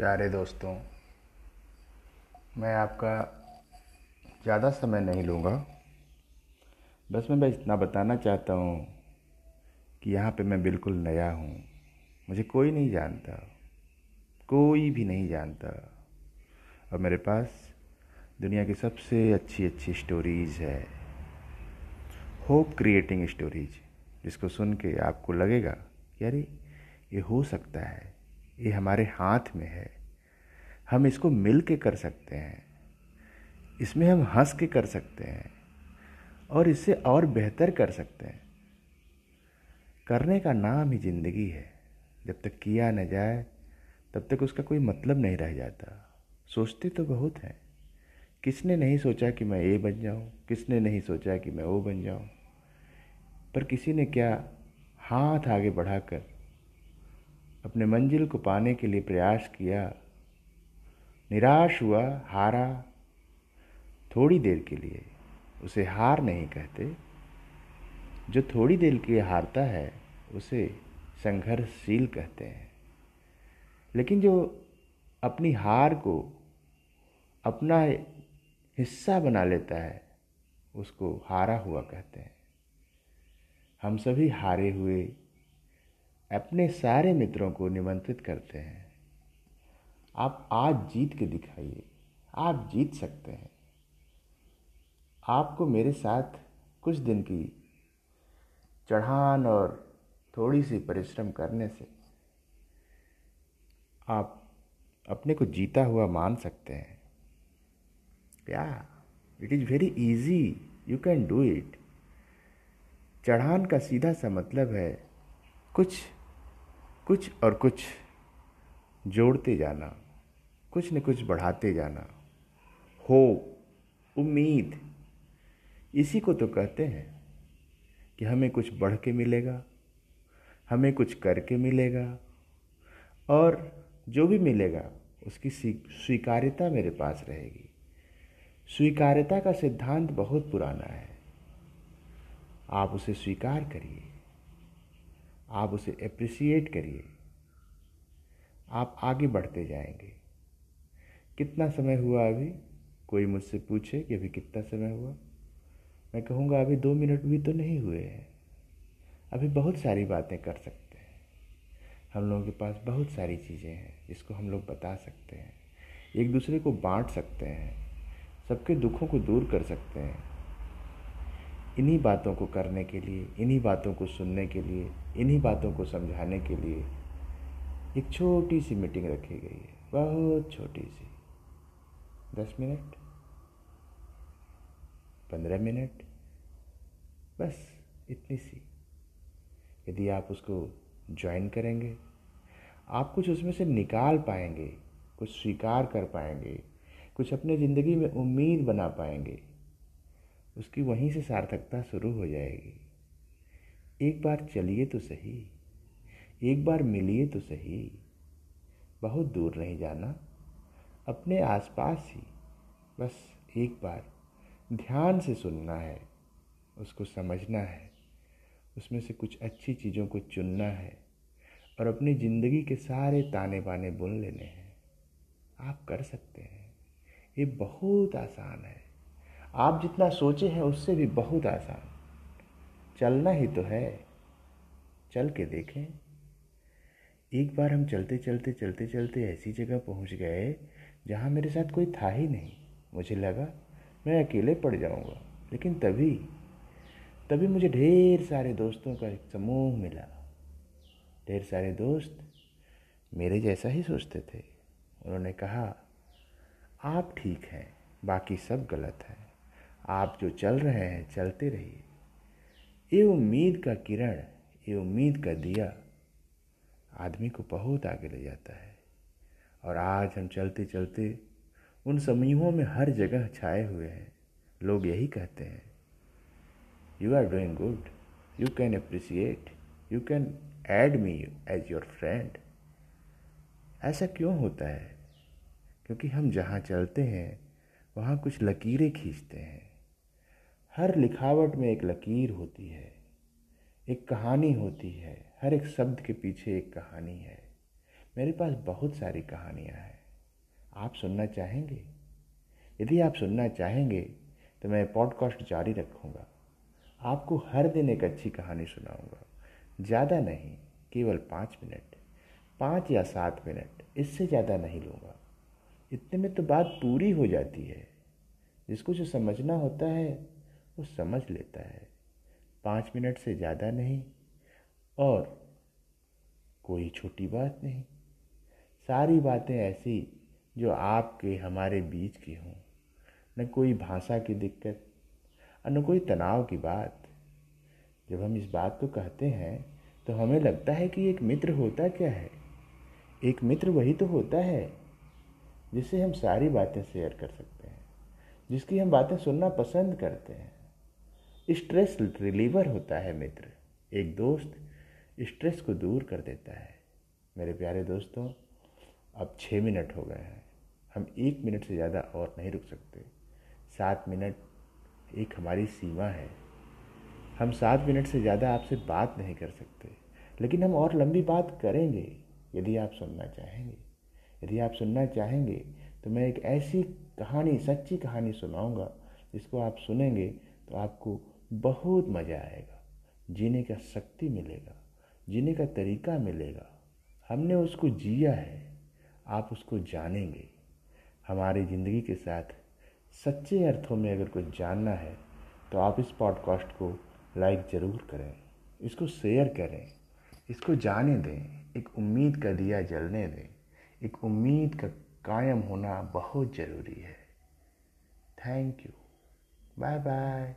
प्यारे दोस्तों, मैं आपका ज़्यादा समय नहीं लूँगा। बस मैं बस इतना बताना चाहता हूँ कि यहाँ पे मैं बिल्कुल नया हूँ। मुझे कोई नहीं जानता, कोई भी नहीं जानता। और मेरे पास दुनिया की सबसे अच्छी अच्छी स्टोरीज़ है। होप क्रिएटिंग स्टोरीज जिसको सुन के आपको लगेगा कि अरे, ये हो सकता है। ये हमारे हाथ में है। हम इसको मिल के कर सकते हैं। इसमें हम हंस के कर सकते हैं और इससे और बेहतर कर सकते हैं। करने का नाम ही ज़िंदगी है। जब तक किया न जाए, तब तक उसका कोई मतलब नहीं रह जाता। सोचते तो बहुत हैं। किसने नहीं सोचा कि मैं ये बन जाऊँ? किसने नहीं सोचा कि मैं वो बन जाऊँ? पर किसी ने क्या हाथ आगे बढ़ाकर अपने मंजिल को पाने के लिए प्रयास किया। निराश हुआ हारा थोड़ी देर के लिए। उसे हार नहीं कहते। जो थोड़ी देर के लिए हारता है, उसे संघर्षशील कहते हैं। लेकिन जो अपनी हार को अपना हिस्सा बना लेता है, उसको हारा हुआ कहते हैं। हम सभी हारे हुए अपने सारे मित्रों को निमंत्रित करते हैं। आप आज जीत के दिखाइए। आप जीत सकते हैं। आपको मेरे साथ कुछ दिन की चढ़ान और थोड़ी सी परिश्रम करने से आप अपने को जीता हुआ मान सकते हैं। क्या it is very easy you can do it चढ़ान का सीधा सा मतलब है कुछ कुछ और कुछ जोड़ते जाना, कुछ न कुछ बढ़ाते जाना। हो, उम्मीद। इसी को तो कहते हैं कि हमें कुछ बढ़ के मिलेगा, हमें कुछ करके मिलेगा और जो भी मिलेगा, उसकी स्वीकार्यता मेरे पास रहेगी। स्वीकार्यता का सिद्धांत बहुत पुराना है। आप उसे स्वीकार करिए। आप उसे अप्रिसिएट करिए। आप आगे बढ़ते जाएँगे। कितना समय हुआ अभी? कोई मुझसे पूछे कि अभी कितना समय हुआ? मैं कहूँगा, अभी दो मिनट भी तो नहीं हुए हैं। अभी बहुत सारी बातें कर सकते हैं। हम लोगों के पास बहुत सारी चीज़ें हैं, जिसको हम लोग बता सकते हैं। एक दूसरे को बांट सकते हैं। सबके दुखों को दूर कर सकते हैं। इन्हीं बातों को करने के लिए, इन्हीं बातों को सुनने के लिए, इन्हीं बातों को समझाने के लिए एक छोटी सी मीटिंग रखी गई है। बहुत छोटी सी। दस मिनट? पंद्रह मिनट? बस इतनी सी। यदि आप उसको ज्वाइन करेंगे, आप कुछ उसमें से निकाल पाएँगे, कुछ स्वीकार कर पाएँगे, कुछ अपने ज़िंदगी में उम्मीद बना पाएँगे उसकी वहीं से सार्थकता शुरू हो जाएगी। एक बार चलिए तो सही, एक बार मिलिए तो सही। बहुत दूर नहीं जाना, अपने आसपास ही। बस एक बार ध्यान से सुनना है, उसको समझना है, उसमें से कुछ अच्छी चीज़ों को चुनना है और अपनी ज़िंदगी के सारे ताने बाने बुन लेने हैं। आप कर सकते हैं। ये बहुत आसान है। आप जितना सोचे हैं उससे भी बहुत आसान। चलना ही तो है। चल के देखें। एक बार हम चलते चलते चलते चलते ऐसी जगह पहुँच गए जहाँ मेरे साथ कोई था ही नहीं। मुझे लगा, मैं अकेले पड़ जाऊँगा। लेकिन तभी तभी मुझे ढेर सारे दोस्तों का एक समूह मिला। ढेर सारे दोस्त मेरे जैसा ही सोचते थे। उन्होंने कहा, आप ठीक हैं, बाकी सब गलत है। आप जो चल रहे हैं, चलते रहिए। ये उम्मीद का किरण, ये उम्मीद का दिया आदमी को बहुत आगे ले जाता है। और आज हम चलते चलते उन समूहों में हर जगह छाए हुए हैं। लोग यही कहते हैं you are doing good you can appreciate you can add me as your friend ऐसा क्यों होता है? क्योंकि हम जहाँ चलते हैं, वहाँ कुछ लकीरें खींचते हैं। हर लिखावट में एक लकीर होती है, एक कहानी होती है, हर एक शब्द के पीछे एक कहानी है। मेरे पास बहुत सारी कहानियाँ हैं। आप सुनना चाहेंगे? यदि आप सुनना चाहेंगे तो मैं पॉडकास्ट जारी रखूँगा। आपको हर दिन एक अच्छी कहानी सुनाऊँगा। ज़्यादा नहीं, केवल पाँच मिनट, पाँच या सात मिनट, इससे ज़्यादा नहीं लूँगा। इतने में तो बात पूरी हो जाती है। जिसको जो समझना होता है वो समझ लेता है। पाँच मिनट से ज़्यादा नहीं और कोई छोटी बात नहीं। सारी बातें ऐसी जो आपके, हमारे बीच की हों। न कोई भाषा की दिक्कत, और न कोई तनाव की बात। जब हम इस बात को कहते हैं तो हमें लगता है कि एक मित्र होता क्या है? एक मित्र वही तो होता है जिससे हम सारी बातें शेयर कर सकते हैं, जिसकी हम बातें सुनना पसंद करते हैं। स्ट्रेस रिलीवर होता है मित्र। एक दोस्त स्ट्रेस को दूर कर देता है। मेरे प्यारे दोस्तों, अब छः मिनट हो गए हैं। हम एक मिनट से ज़्यादा और नहीं रुक सकते। सात मिनट एक हमारी सीमा है। हम सात मिनट से ज़्यादा आपसे बात नहीं कर सकते। लेकिन हम और लंबी बात करेंगे, यदि आप सुनना चाहेंगे। यदि आप सुनना चाहेंगे तो मैं एक ऐसी कहानी, सच्ची कहानी सुनाऊँगा, जिसको आप सुनेंगे तो आपको बहुत मज़ा आएगा। जीने का शक्ति मिलेगा, जीने का तरीका मिलेगा। हमने उसको जिया है, आप उसको जानेंगे। हमारी ज़िंदगी के साथ सच्चे अर्थों में अगर कुछ जानना है तो आप इस पॉडकास्ट को लाइक ज़रूर करें, इसको शेयर करें, इसको जाने दें, एक उम्मीद का दिया जलने दें। एक उम्मीद का कायम होना बहुत ज़रूरी है। Thank you. Bye bye.